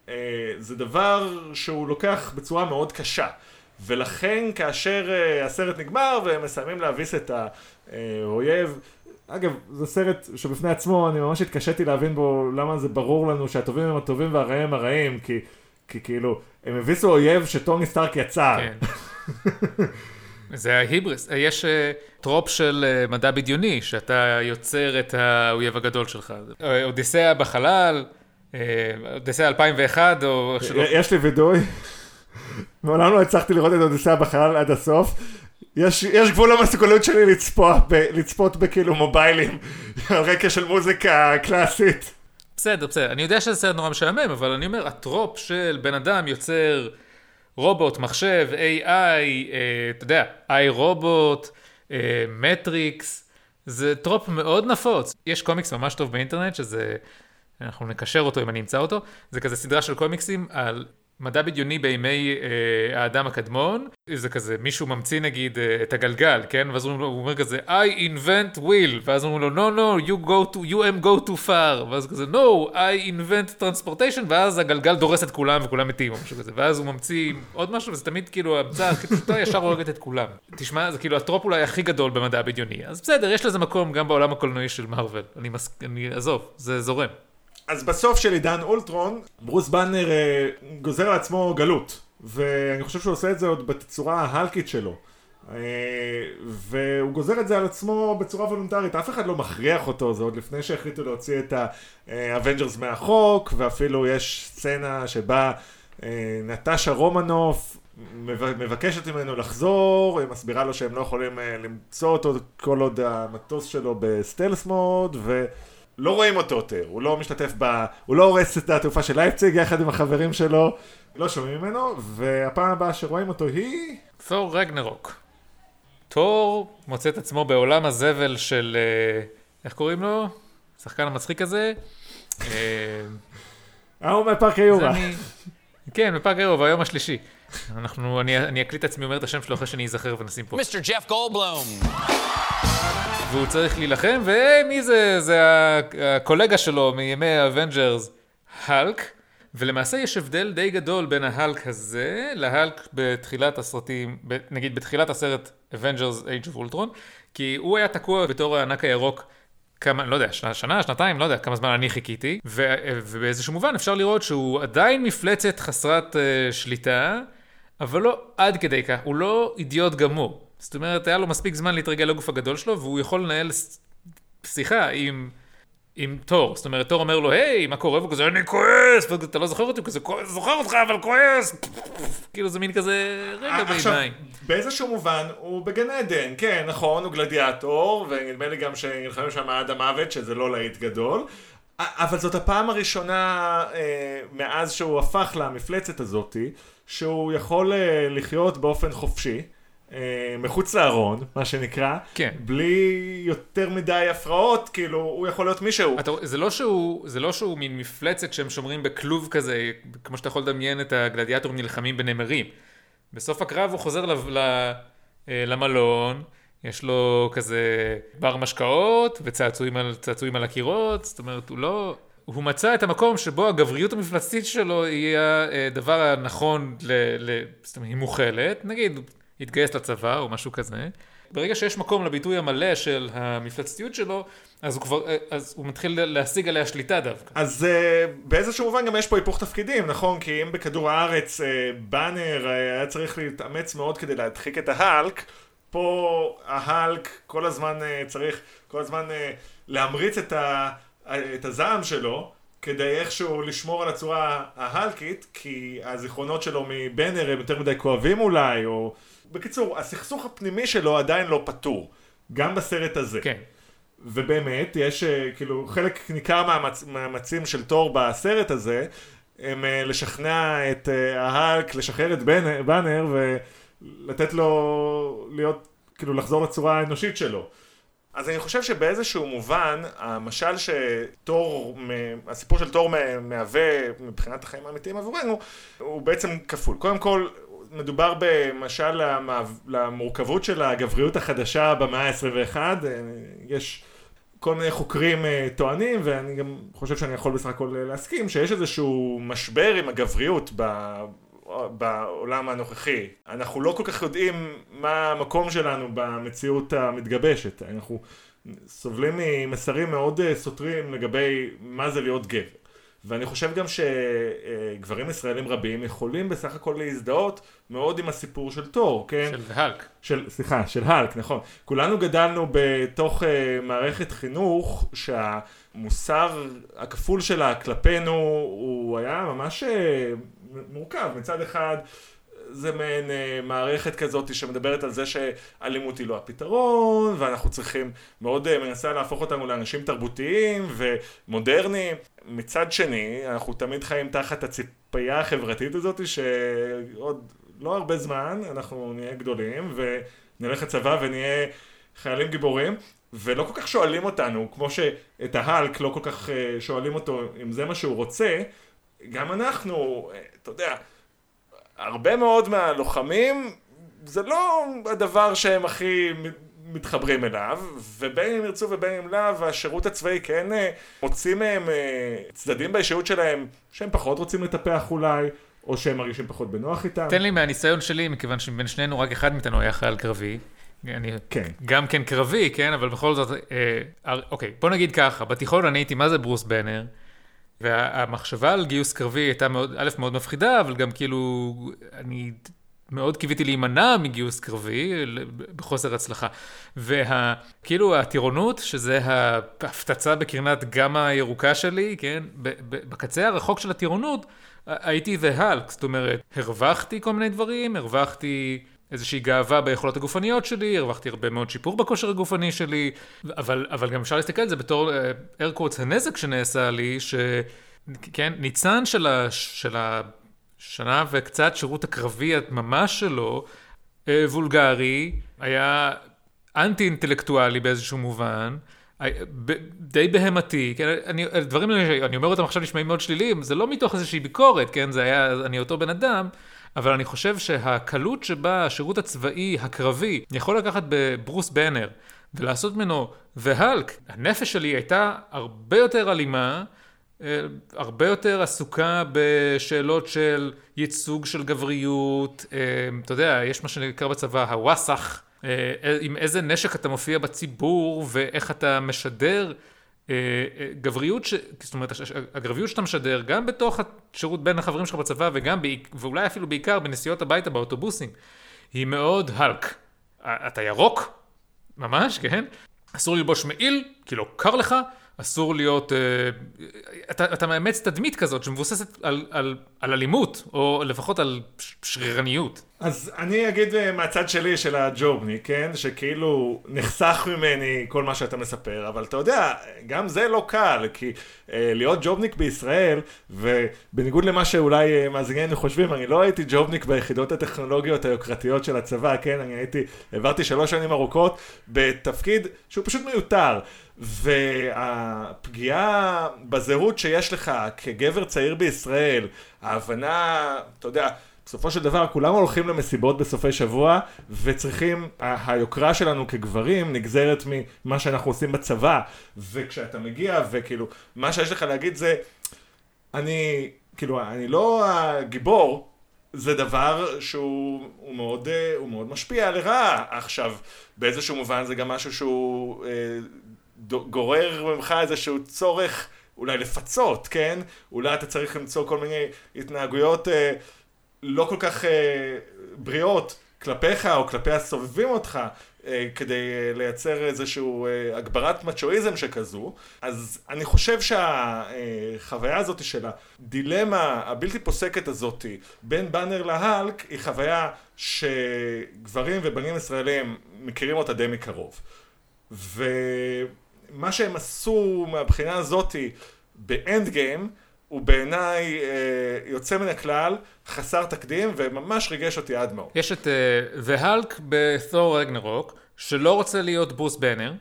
אה, זה דבר שהוא לוקח בצורה מאוד קשה. ולכן כאשר אה, הסרט נגמר והם מסיימים להביס את האויב, אגב, זה סרט שבפני עצמו אני ממש התקשיתי להבין בו למה זה ברור לנו שהטובים הם הטובים והרעים הם הרעים, כי, כי כאילו, הם הביסו אויב שטוני סטארק יצר. כן. זה ההיבריס, יש אה, trope של אה, מדע בדיוני, שאתה יוצר את האויב הגדול שלך. אודיסאה בחלל, אודיסאה 2001, או. יש לי וידוי, מעולם לא הצלחתי לראות את אודיסאה בחלל עד הסוף. יש, יש גבול למסוגלות שלי לצפות, ב, לצפות בכאילו מוביילים *laughs* על רקע של מוזיקה קלאסית. בסדר, בסדר. אני יודע שזה סרט נורא משעמם, אבל אני אומר, ה trope של בן אדם יוצר רובוט, מחשב, AI, אה, אתה יודע, I, Robot, אה, מטריקס, זה trope מאוד נפוץ. יש קומיקס ממש טוב באינטרנט, שזה, אנחנו נקשר אותו אם אני אמצא אותו, זה כזה סדרה של קומיקסים על מדע בדיוני בימי אה, האדם הקדמון, זה כזה, מישהו ממציא נגיד אה, את הגלגל, כן? ואז הוא אומר כזה, I invent wheel, ואז אומרים לו, no, no, you go to, you am go too far, ואז כזה, no, I invent transportation, ואז הגלגל דורס את כולם וכולם מתים, או משהו כזה, ואז הוא ממציא עוד משהו, וזה תמיד כאילו, המצאה הכי פשוטה ישר הורגת את כולם. תשמע, זה כאילו ה trope אולי הכי גדול במדע הבדיוני, אז בסדר, יש לזה מקום גם בעולם הקולנועי של מארוול, אני, מס... אני עזוב, זה זורם. אז בסוף של עידן אולטרון, ברוס באנר אה, גוזר לעצמו גלות. ואני חושב שהוא עושה את זה עוד בצורה ההלקית שלו. אה, והוא גוזר את זה על עצמו בצורה וולונטרית, אף אחד לא מכריח אותו, זה עוד לפני שהחליטו להוציא את ה Avengers מהחוק, ואפילו יש סצנה שבה אה, נטשה רומנוף מבקשת ממנו לחזור, היא מסבירה לו שהם לא יכולים אה, למצוא אותו כל עוד המטוס שלו ב stealth mode, ו... לא רואים אותו יותר, הוא לא משתתף ב... הוא לא הורס את התעופה של לייפציג יחד עם החברים שלו, לא שומעים ממנו, והפעם הבאה שרואים אותו היא... תור רגנרוק. תור מוצא את עצמו בעולם הזבל של... אה, איך קוראים לו? השחקן המצחיק הזה. ההוא מפארק היורה. כן, מפארק היורה, היום השלישי. אנחנו, אני, אני אקליט את עצמי אומר את השם שלו אחרי שאני אזכר ונשים פה. מיסטר ג'ף גולדבלום. והוא צריך להילחם, והי, מי זה? זה הקולגה שלו מימי ה Avengers, האלק. ולמעשה יש הבדל די גדול בין ההאלק הזה להאלק בתחילת הסרטים, נגיד בתחילת הסרט Avengers Age of Ultron, כי הוא היה תקוע בתור הענק הירוק כמה, לא יודע, שנה, שנה, שנתיים, לא יודע כמה זמן אני חיכיתי, ו, ובאיזשהו מובן אפשר לראות שהוא עדיין מפלצת חסרת uh, שליטה, אבל לא עד כדי כך, הוא לא אידיוט גמור. זאת אומרת, היה לו מספיק זמן להתרגל לגוף הגדול שלו, והוא יכול לנהל שיחה עם, עם תור. זאת אומרת, תור אומר לו, היי, מה קורה? והוא כזה, אני כועס! ואתה לא זוכר אותי? הוא כזה, זוכר אותך, אבל כועס! כאילו זה מין כזה רגע ביניים. באיזשהו מובן, הוא בגן עדן, כן, נכון, הוא גלדיאטור, ונדמה לי גם שנלחמים שם עד המוות, שזה לא להיט גדול. אבל זאת הפעם הראשונה אה, מאז שהוא הפך למפלצת הזאתי, שהוא יכול אה, לחיות באופן חופשי. אה, מחוץ לארון, מה שנקרא, כן. בלי יותר מדי הפרעות, כאילו, הוא יכול להיות מישהו. אתה, זה, לא שהוא, זה לא שהוא מין מפלצת שהם שומרים בכלוב כזה, כמו שאתה יכול לדמיין את הגלדיאטורים נלחמים בנמרים. בסוף הקרב הוא חוזר ל, ל, אה, למלון, יש לו כזה בר משקאות וצעצועים על, על הקירות, זאת אומרת, הוא לא... הוא מצא את המקום שבו הגבריות המפלצתית שלו היא הדבר הנכון, ל, ל, זאת אומרת, היא מוכלת, נגיד, יתגייס לצבא או משהו כזה. ברגע שיש מקום לביטוי המלא של המפלצתיות שלו, אז הוא כבר, אז הוא מתחיל להשיג עליה שליטה דווקא. אז uh, באיזשהו מובן גם יש פה היפוך תפקידים, נכון? כי אם בכדור הארץ uh, באנר uh, היה צריך להתאמץ מאוד כדי להדחיק את ההלק, פה ההלק כל הזמן uh, צריך, כל הזמן uh, להמריץ את, ה, את הזעם שלו. כדי איכשהו לשמור על הצורה ההלקית, כי הזיכרונות שלו מבנר הם יותר מדי כואבים אולי, או בקיצור, הסכסוך הפנימי שלו עדיין לא פתור, גם בסרט הזה. כן. ובאמת, יש אה, כאילו חלק ניכר מהמאמצים של תור בסרט הזה, הם אה, לשכנע את אה, ההאלק, לשחרר את באנר ולתת לו להיות, כאילו לחזור לצורה האנושית שלו. אז אני חושב שבאיזשהו מובן, המשל שתור, הסיפור של תור מהווה מבחינת החיים האמיתיים עבורנו, הוא בעצם כפול. קודם כל, מדובר במשל למורכבות של הגבריות החדשה במאה ה-21, יש כל מיני חוקרים אה, טוענים, ואני גם חושב שאני יכול בסך הכל להסכים, שיש איזשהו משבר עם הגבריות בעולם הנוכחי. אנחנו לא כל כך יודעים מה המקום שלנו במציאות המתגבשת. אנחנו סובלים ממסרים מאוד אה, סותרים לגבי מה זה להיות גבר. ואני חושב גם שגברים ישראלים רבים יכולים בסך הכל להזדהות מאוד עם הסיפור של תור, כן? של האלק. של, סליחה, של האלק, נכון. כולנו גדלנו בתוך uh, מערכת חינוך שהמוסר הכפול שלה כלפינו הוא היה ממש uh, מורכב. מצד אחד זה מעין uh, מערכת כזאת שמדברת על זה שאלימות היא לא הפתרון, ואנחנו צריכים, מאוד uh, מנסה להפוך אותנו לאנשים תרבותיים ומודרניים. מצד שני, אנחנו תמיד חיים תחת הציפייה החברתית הזאת, שעוד לא הרבה זמן אנחנו נהיה גדולים, ונלך לצבא ונהיה חיילים גיבורים. ולא כל כך שואלים אותנו, כמו שאת ההלק לא כל כך uh, שואלים אותו אם זה מה שהוא רוצה, גם אנחנו, אתה יודע, הרבה מאוד מהלוחמים, זה לא הדבר שהם הכי מתחברים אליו, ובין אם ירצו ובין אם לאו, השירות הצבאי כן אה, מוציא מהם אה, צדדים באישיות שלהם שהם פחות רוצים לטפח אולי, או שהם מרגישים פחות בנוח איתם. תן לי מהניסיון שלי, מכיוון שבין שנינו רק אחד מאיתנו היה חייל קרבי. אני כן. גם כן קרבי, כן, אבל בכל זאת, אה, אוקיי, בוא נגיד ככה, בתיכון אני הייתי מה זה ברוס בנר, והמחשבה על גיוס קרבי הייתה מאוד, א', מאוד מפחידה, אבל גם כאילו, אני מאוד קיוויתי להימנע מגיוס קרבי, בחוסר הצלחה. וכאילו הטירונות, שזה ההפצצה בקרנת גמא הירוקה שלי, כן, בקצה הרחוק של הטירונות, הייתי the hulk, זאת אומרת, הרווחתי כל מיני דברים, הרווחתי איזושהי גאווה ביכולות הגופניות שלי, הרווחתי הרבה מאוד שיפור בכושר הגופני שלי, אבל, אבל גם אפשר להסתכל על זה בתור ארקורטס הנזק שנעשה לי, שכן, ניצן של, ה, השנה וקצת שירות הקרבי ממש שלו, אה, וולגרי, היה אנטי אינטלקטואלי באיזשהו מובן. די בהמתי, כן, אני, דברים, אני אומר אותם עכשיו נשמעים מאוד שליליים, זה לא מתוך איזושהי ביקורת, כן, זה היה, אני אותו בן אדם, אבל אני חושב שהקלות שבה השירות הצבאי הקרבי יכול לקחת בברוס בנר ולעשות ממנו והלק, הנפש שלי הייתה הרבה יותר אלימה, אה, הרבה יותר עסוקה בשאלות של ייצוג של גבריות, אה, אתה יודע, יש מה שנקרא בצבא הוואסאח, אה, עם איזה נשק אתה מופיע בציבור ואיך אתה משדר גבריות, ש... זאת אומרת, הגבריות שאתה משדר, גם בתוך השירות בין החברים שלך בצבא, וגם, ואולי אפילו בעיקר בנסיעות הביתה באוטובוסים, היא מאוד הלק. אתה ירוק? ממש, כן? אסור ללבוש מעיל, כי לא קר לך, אסור להיות... Uh, אתה, אתה מאמץ תדמית כזאת שמבוססת על, על, על אלימות, או לפחות על שרירניות. אז אני אגיד אה, מהצד שלי של הג'ובניק, כן? שכאילו נחסך ממני כל מה שאתה מספר, אבל אתה יודע, גם זה לא קל, כי אה, להיות ג'ובניק בישראל, ובניגוד למה שאולי אה, מאזיננו חושבים, אני לא הייתי ג'ובניק ביחידות הטכנולוגיות היוקרתיות של הצבא, כן? אני הייתי, העברתי שלוש שנים ארוכות בתפקיד שהוא פשוט מיותר. והפגיעה בזהות שיש לך כגבר צעיר בישראל, ההבנה, אתה יודע, בסופו של דבר כולם הולכים למסיבות בסופי שבוע וצריכים, היוקרה שלנו כגברים נגזרת ממה שאנחנו עושים בצבא. וכשאתה מגיע וכאילו מה שיש לך להגיד זה אני כאילו אני לא הגיבור זה דבר שהוא מאוד, הוא מאוד משפיע לרעה. עכשיו באיזשהו מובן זה גם משהו שהוא אה, גורר ממך איזשהו צורך אולי לפצות כן? אולי אתה צריך למצוא כל מיני התנהגויות אה, לא כל כך אה, בריאות כלפיך או כלפי הסובבים אותך אה, כדי אה, לייצר איזשהו אה, הגברת מצ'ואיזם שכזו. אז אני חושב שהחוויה אה, הזאת של הדילמה הבלתי פוסקת הזאת בין באנר להאלק היא חוויה שגברים ובנים ישראלים מכירים אותה די מקרוב ומה שהם עשו מהבחינה הזאתי באנד גיים הוא בעיניי אה, יוצא מן הכלל, חסר תקדים, וממש ריגש אותי עד מאוד. יש את אה, The Hulk בתור רגנרוק, שלא רוצה להיות ברוס בנר,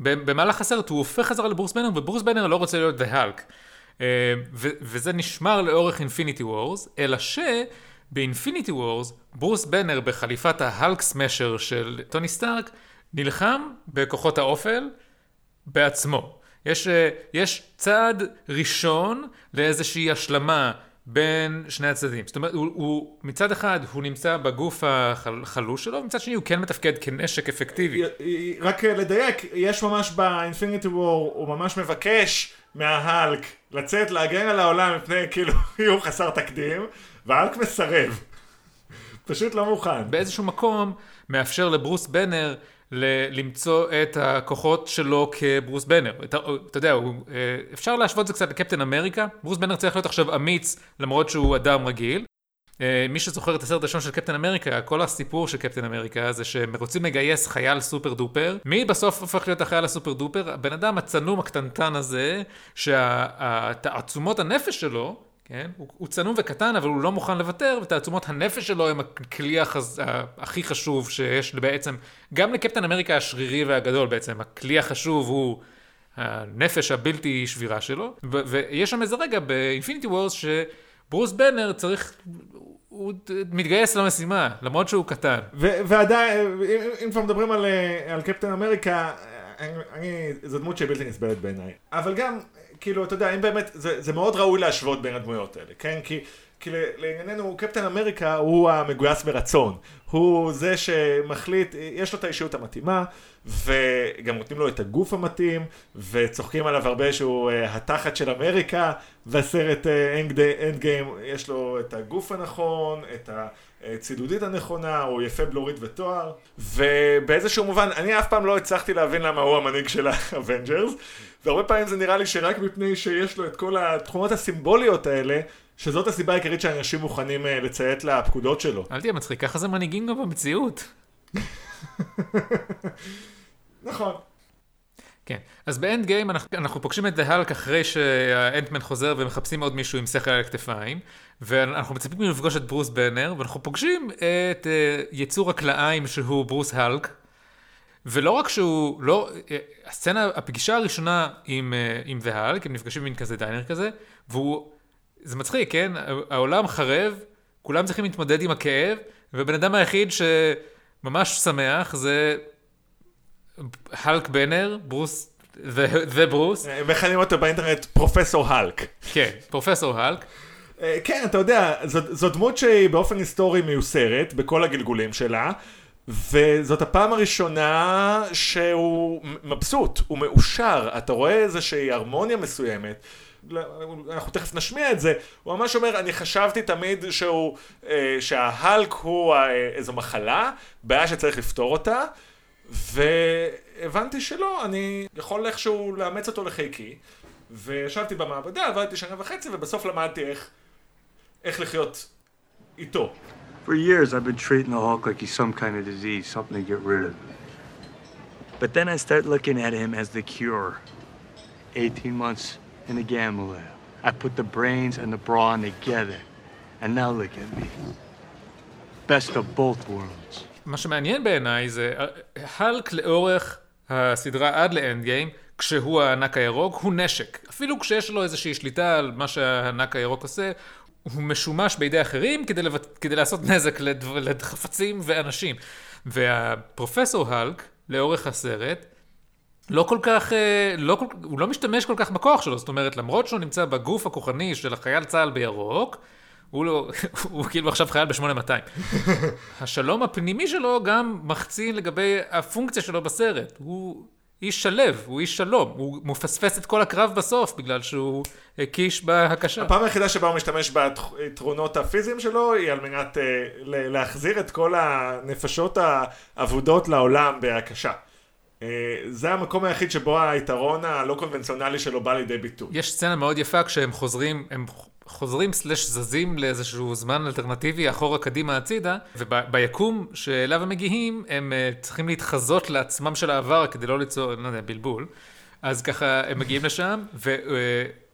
במהלך הסרט הוא הופך חזרה לברוס בנר, וברוס בנר לא רוצה להיות The Hulk. אה, וזה נשמר לאורך Infinity Wars, אלא שב Infinity Wars, ברוס בנר בחליפת ה Hulk Smasher של טוני סטארק, נלחם בכוחות האופל בעצמו. יש, אה, יש צעד ראשון לאיזושהי השלמה בין שני הצדדים. זאת אומרת, הוא, הוא מצד אחד הוא נמצא בגוף החלוש שלו, ומצד שני הוא כן מתפקד כנשק אפקטיבי. רק לדייק, יש ממש ב Infinity War, הוא ממש מבקש מההלק לצאת להגן על העולם מפני כאילו *laughs* איום חסר תקדים, וההלק מסרב. פשוט לא מוכן. באיזשהו מקום מאפשר לברוס בנר ל- למצוא את הכוחות שלו כברוס בנר. אתה, אתה יודע, הוא, אה, אפשר להשוות את זה קצת לקפטן אמריקה. ברוס בנר צריך להיות עכשיו אמיץ, למרות שהוא אדם רגיל. אה, מי שזוכר את הסרט הראשון של קפטן אמריקה, כל הסיפור של קפטן אמריקה זה שהם רוצים לגייס חייל סופר דופר. מי בסוף הופך להיות החייל הסופר דופר? הבן אדם הצנום הקטנטן הזה, שהתעצומות הנפש שלו, כן? הוא, הוא צנום וקטן, אבל הוא לא מוכן לוותר, ותעצומות הנפש שלו הם הכלי החז... הכי חשוב שיש בעצם, גם לקפטן אמריקה השרירי והגדול בעצם, הכלי החשוב הוא הנפש הבלתי שבירה שלו, ו- ויש שם איזה רגע באינפיניטי וורס שברוס בנר צריך, הוא מתגייס למשימה, למרות שהוא קטן. ועדיין, אם כבר מדברים על, על קפטן אמריקה, אני, זו דמות שהיא בלתי נסבלת בעיניי. אבל גם, כאילו, אתה יודע, אם באמת, זה, זה מאוד ראוי להשוות בין הדמויות האלה, כן? כי, כי לענייננו, קפטן אמריקה הוא המגויס מרצון. הוא זה שמחליט, יש לו את האישיות המתאימה, וגם נותנים לו את הגוף המתאים, וצוחקים עליו הרבה שהוא uh, התחת של אמריקה, והסרט אנד uh, גיים, יש לו את הגוף הנכון, את ה... צדודית הנכונה, הוא יפה בלורית ותואר, ובאיזשהו מובן, אני אף פעם לא הצלחתי להבין למה הוא המנהיג של ה Avengers, והרבה פעמים זה נראה לי שרק מפני שיש לו את כל התכונות הסימבוליות האלה, שזאת הסיבה העיקרית שאנשים מוכנים אה, לציית לפקודות שלו. אל תהיה מצחיק, ככה זה מנהיגים גם במציאות. *laughs* נכון. כן, אז ב Endgame אנחנו, אנחנו פוגשים את ההלק אחרי שה Ant-Man חוזר ומחפשים עוד מישהו עם שכל על הכתפיים, ואנחנו מצפים לפגוש את ברוס בנר, ואנחנו פוגשים את uh, יצור הכלאיים שהוא ברוס הלק, ולא רק שהוא, לא, uh, הסצנה, הפגישה הראשונה עם, uh, עם והלק, הם נפגשים במין כזה דיינר כזה, והוא, זה מצחיק, כן? העולם חרב, כולם צריכים להתמודד עם הכאב, והבן אדם היחיד שממש שמח זה הלק בנר, ברוס וברוס. מכנים אותו באינטרנט פרופסור הלק. כן, פרופסור הלק. אה, כן, אתה יודע, זו, זו דמות שהיא באופן היסטורי מיוסרת בכל הגלגולים שלה, וזאת הפעם הראשונה שהוא מבסוט, הוא מאושר, אתה רואה איזושהי הרמוניה מסוימת. אנחנו תכף נשמיע את זה, הוא ממש אומר, אני חשבתי תמיד שהוא, אה, שההלק הוא אה, איזו מחלה, בעיה שצריך לפתור אותה, והבנתי שלא, אני יכול איכשהו לאמץ אותו לחיקי, וישבתי במעבדה, עבדתי שנה וחצי, ובסוף למדתי איך, איך לחיות איתו. For years I've been treating the Hulk like he's some kind of disease, something to get rid of. But then I start looking at him as the cure. 18 months in the gamma lab. I put the brains and the brawn together. And now look at me. Best of both worlds. מה שמעניין בעיניי זה, הלק לאורך הסדרה עד לאנד גיים, כשהוא הענק הירוק, הוא נשק. אפילו כשיש לו איזושהי שליטה על מה שהענק הירוק עושה, הוא משומש בידי אחרים כדי, לבט... כדי לעשות נזק לדו... לחפצים ואנשים. והפרופסור הלק, לאורך הסרט, לא כל כך, לא כל... הוא לא משתמש כל כך בכוח שלו, זאת אומרת, למרות שהוא נמצא בגוף הכוחני של החייל צה"ל בירוק, הוא לא, *laughs* הוא כאילו עכשיו חייל ב-8200. *laughs* השלום הפנימי שלו גם מחצין לגבי הפונקציה שלו בסרט. הוא איש שלו, הוא איש שלום. הוא מפספס את כל הקרב בסוף בגלל שהוא הקיש בהקשה. הפעם היחידה שבה הוא משתמש ביתרונות הפיזיים שלו היא על מנת uh, להחזיר את כל הנפשות האבודות לעולם בהקשה. Uh, זה המקום היחיד שבו היתרון הלא קונבנציונלי שלו בא לידי ביטוי. יש סצנה מאוד יפה כשהם חוזרים, הם חוזרים slash זזים לאיזשהו זמן אלטרנטיבי אחורה קדימה הצידה, וביקום שאליו הם מגיעים, הם uh, צריכים להתחזות לעצמם של העבר כדי לא ליצור, לא יודע, בלבול. אז ככה הם מגיעים לשם, ו... Uh,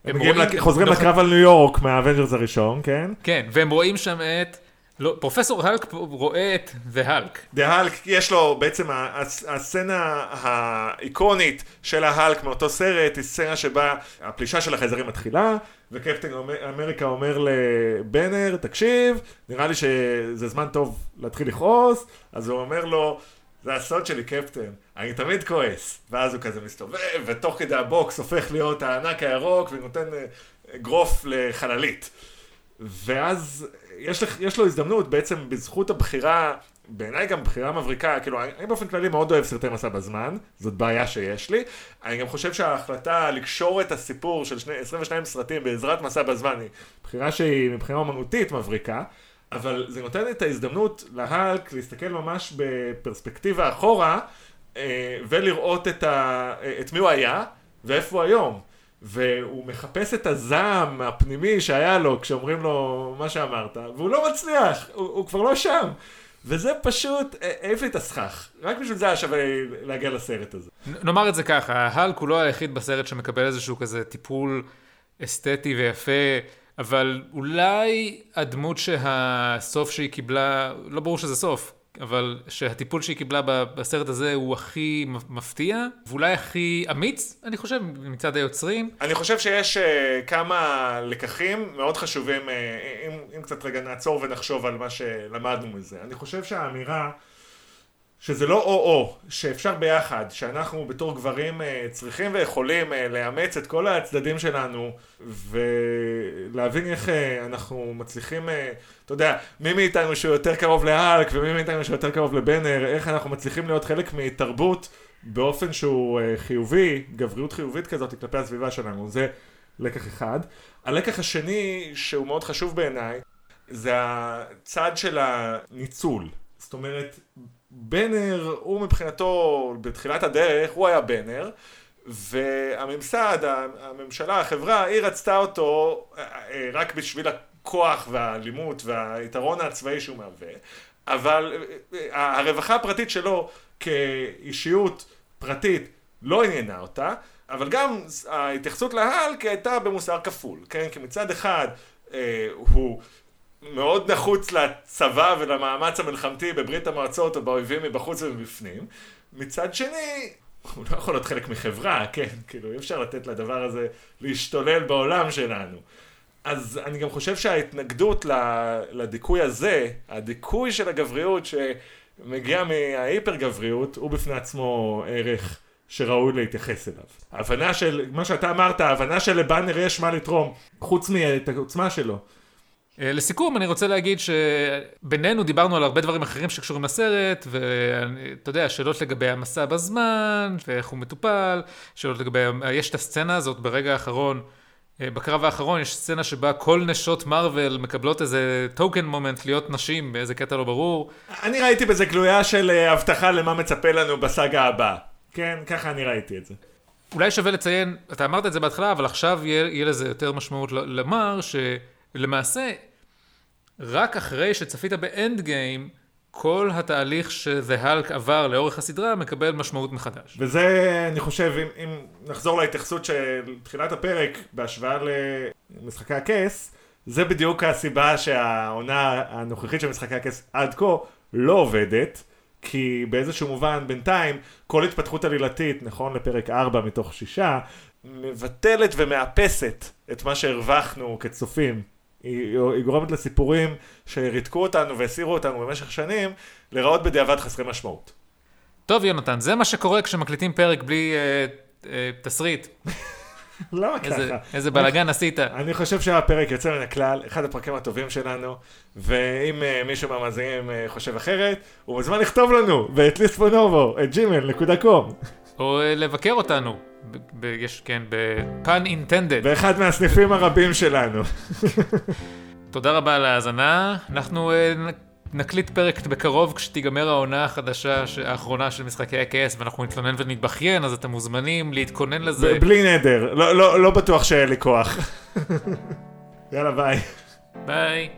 הם, הם רואים, לק... חוזרים לקרב על ניו יורק מה Avengers הראשון, כן? כן, והם רואים שם את לא, פרופסור האלק רואה את The Hulk. The Hulk, יש לו בעצם הסצנה האיקונית של ההאלק מאותו סרט, היא סצנה שבה הפלישה של החייזרים מתחילה, וקפטן אמריקה אומר לבנר, תקשיב, נראה לי שזה זמן טוב להתחיל לכעוס, אז הוא אומר לו, זה הסוד שלי קפטן, אני תמיד כועס. ואז הוא כזה מסתובב, ותוך כדי הבוקס הופך להיות הענק הירוק ונותן אה, אגרוף לחללית. ואז יש, לך, יש לו הזדמנות בעצם בזכות הבחירה, בעיניי גם בחירה מבריקה, כאילו אני, אני באופן כללי מאוד אוהב סרטי מסע בזמן, זאת בעיה שיש לי, אני גם חושב שההחלטה לקשור את הסיפור של שני, 22 סרטים בעזרת מסע בזמן היא בחירה שהיא מבחינה אומנותית מבריקה, אבל זה נותן את ההזדמנות להאלק להסתכל ממש בפרספקטיבה אחורה אה, ולראות את, ה, את מי הוא היה ואיפה הוא היום. והוא מחפש את הזעם הפנימי שהיה לו כשאומרים לו מה שאמרת, והוא לא מצליח, הוא, הוא כבר לא שם. וזה פשוט העיף לי את הסכך. רק בשביל זה היה שווה להגיע לסרט הזה. נאמר את זה ככה, ההלק הוא לא היחיד בסרט שמקבל איזשהו כזה טיפול אסתטי ויפה, אבל אולי הדמות שהסוף שהיא קיבלה, לא ברור שזה סוף, אבל שהטיפול שהיא קיבלה בסרט הזה הוא הכי מפתיע, ואולי הכי אמיץ, אני חושב, מצד היוצרים. אני חושב שיש uh, כמה לקחים מאוד חשובים, uh, אם, אם קצת רגע נעצור ונחשוב על מה שלמדנו מזה. אני חושב שהאמירה שזה לא או-או, שאפשר ביחד, שאנחנו בתור גברים uh, צריכים ויכולים uh, לאמץ את כל הצדדים שלנו ולהבין איך uh, אנחנו מצליחים, אתה יודע, מי מאיתנו שהוא יותר קרוב להאלק ומי מאיתנו שהוא יותר קרוב לבנר, איך אנחנו מצליחים להיות חלק מתרבות באופן שהוא חיובי, גבריות חיובית כזאת כלפי הסביבה שלנו, זה לקח אחד. הלקח השני, שהוא מאוד חשוב בעיניי, זה הצד של הניצול. זאת אומרת, בנר, הוא מבחינתו, בתחילת הדרך, הוא היה בנר, והממסד, הממשלה, החברה, היא רצתה אותו אה, אה, רק בשביל הכוח והאלימות והיתרון הצבאי שהוא מהווה, אבל אה, הרווחה הפרטית שלו כאישיות פרטית לא עניינה אותה, אבל גם ההתייחסות להאלק הייתה במוסר כפול, כן? כי מצד אחד הוא מאוד נחוץ לצבא ולמאמץ המלחמתי בברית המועצות או באויבים מבחוץ ומבפנים, מצד שני הוא לא יכול להיות חלק מחברה, כן? כאילו אי אפשר לתת לדבר הזה להשתולל בעולם שלנו. אז אני גם חושב שההתנגדות לדיכוי הזה, הדיכוי של הגבריות שמגיע מההיפר גבריות, הוא בפני עצמו ערך שראוי להתייחס אליו. ההבנה של, מה שאתה אמרת, ההבנה שלבאנר יש מה לתרום, חוץ מאת העוצמה שלו. אה, לסיכום, אני רוצה להגיד שבינינו דיברנו על הרבה דברים אחרים שקשורים לסרט, ואתה יודע, שאלות לגבי המסע בזמן, ואיך הוא מטופל, שאלות לגבי, יש את הסצנה הזאת ברגע האחרון, אה, בקרב האחרון יש סצנה שבה כל נשות מארוול מקבלות איזה טוקן מומנט להיות נשים באיזה קטע לא ברור. אני ראיתי בזה גלויה של אה, הבטחה למה מצפה לנו בסאגה הבאה. כן, ככה אני ראיתי את זה. אולי שווה לציין, אתה אמרת את זה בהתחלה, אבל עכשיו יהיה, יהיה לזה יותר משמעות לומר שלמעשה, רק אחרי שצפית באנד גיים, כל התהליך ש-The Hulk עבר לאורך הסדרה מקבל משמעות מחדש. וזה, אני חושב, אם, אם נחזור להתייחסות של תחילת הפרק בהשוואה למשחקי הכס, זה בדיוק הסיבה שהעונה הנוכחית של משחקי הכס עד כה לא עובדת, כי באיזשהו מובן בינתיים כל התפתחות עלילתית, נכון לפרק 4 מתוך 6, מבטלת ומאפסת את מה שהרווחנו כצופים. היא, היא גורמת לסיפורים שריתקו אותנו והסירו אותנו במשך שנים, להיראות בדיעבד חסרי משמעות. טוב, יונתן, זה מה שקורה כשמקליטים פרק בלי אה, אה, תסריט. *laughs* למה איזה, ככה? איזה בלאגן עשית. אני חושב שהפרק יוצא מן הכלל, אחד הפרקים הטובים שלנו, ואם uh, מישהו מהמאזינים uh, חושב אחרת, הוא מוזמן לכתוב לנו ב-atleastfonovo, את gmail.com, או אה, לבקר אותנו. ב- ב- יש, כן, ב-pun intended. באחד מהסניפים הרבים שלנו. *laughs* תודה רבה על ההאזנה. אנחנו נ- נקליט פרק בקרוב כשתיגמר העונה החדשה, ש- האחרונה של משחקי הכס, ואנחנו נתלונן ונתבכיין, אז אתם מוזמנים להתכונן לזה. בלי נדר, לא, לא, לא בטוח שיהיה לי כוח. *laughs* יאללה ביי. ביי.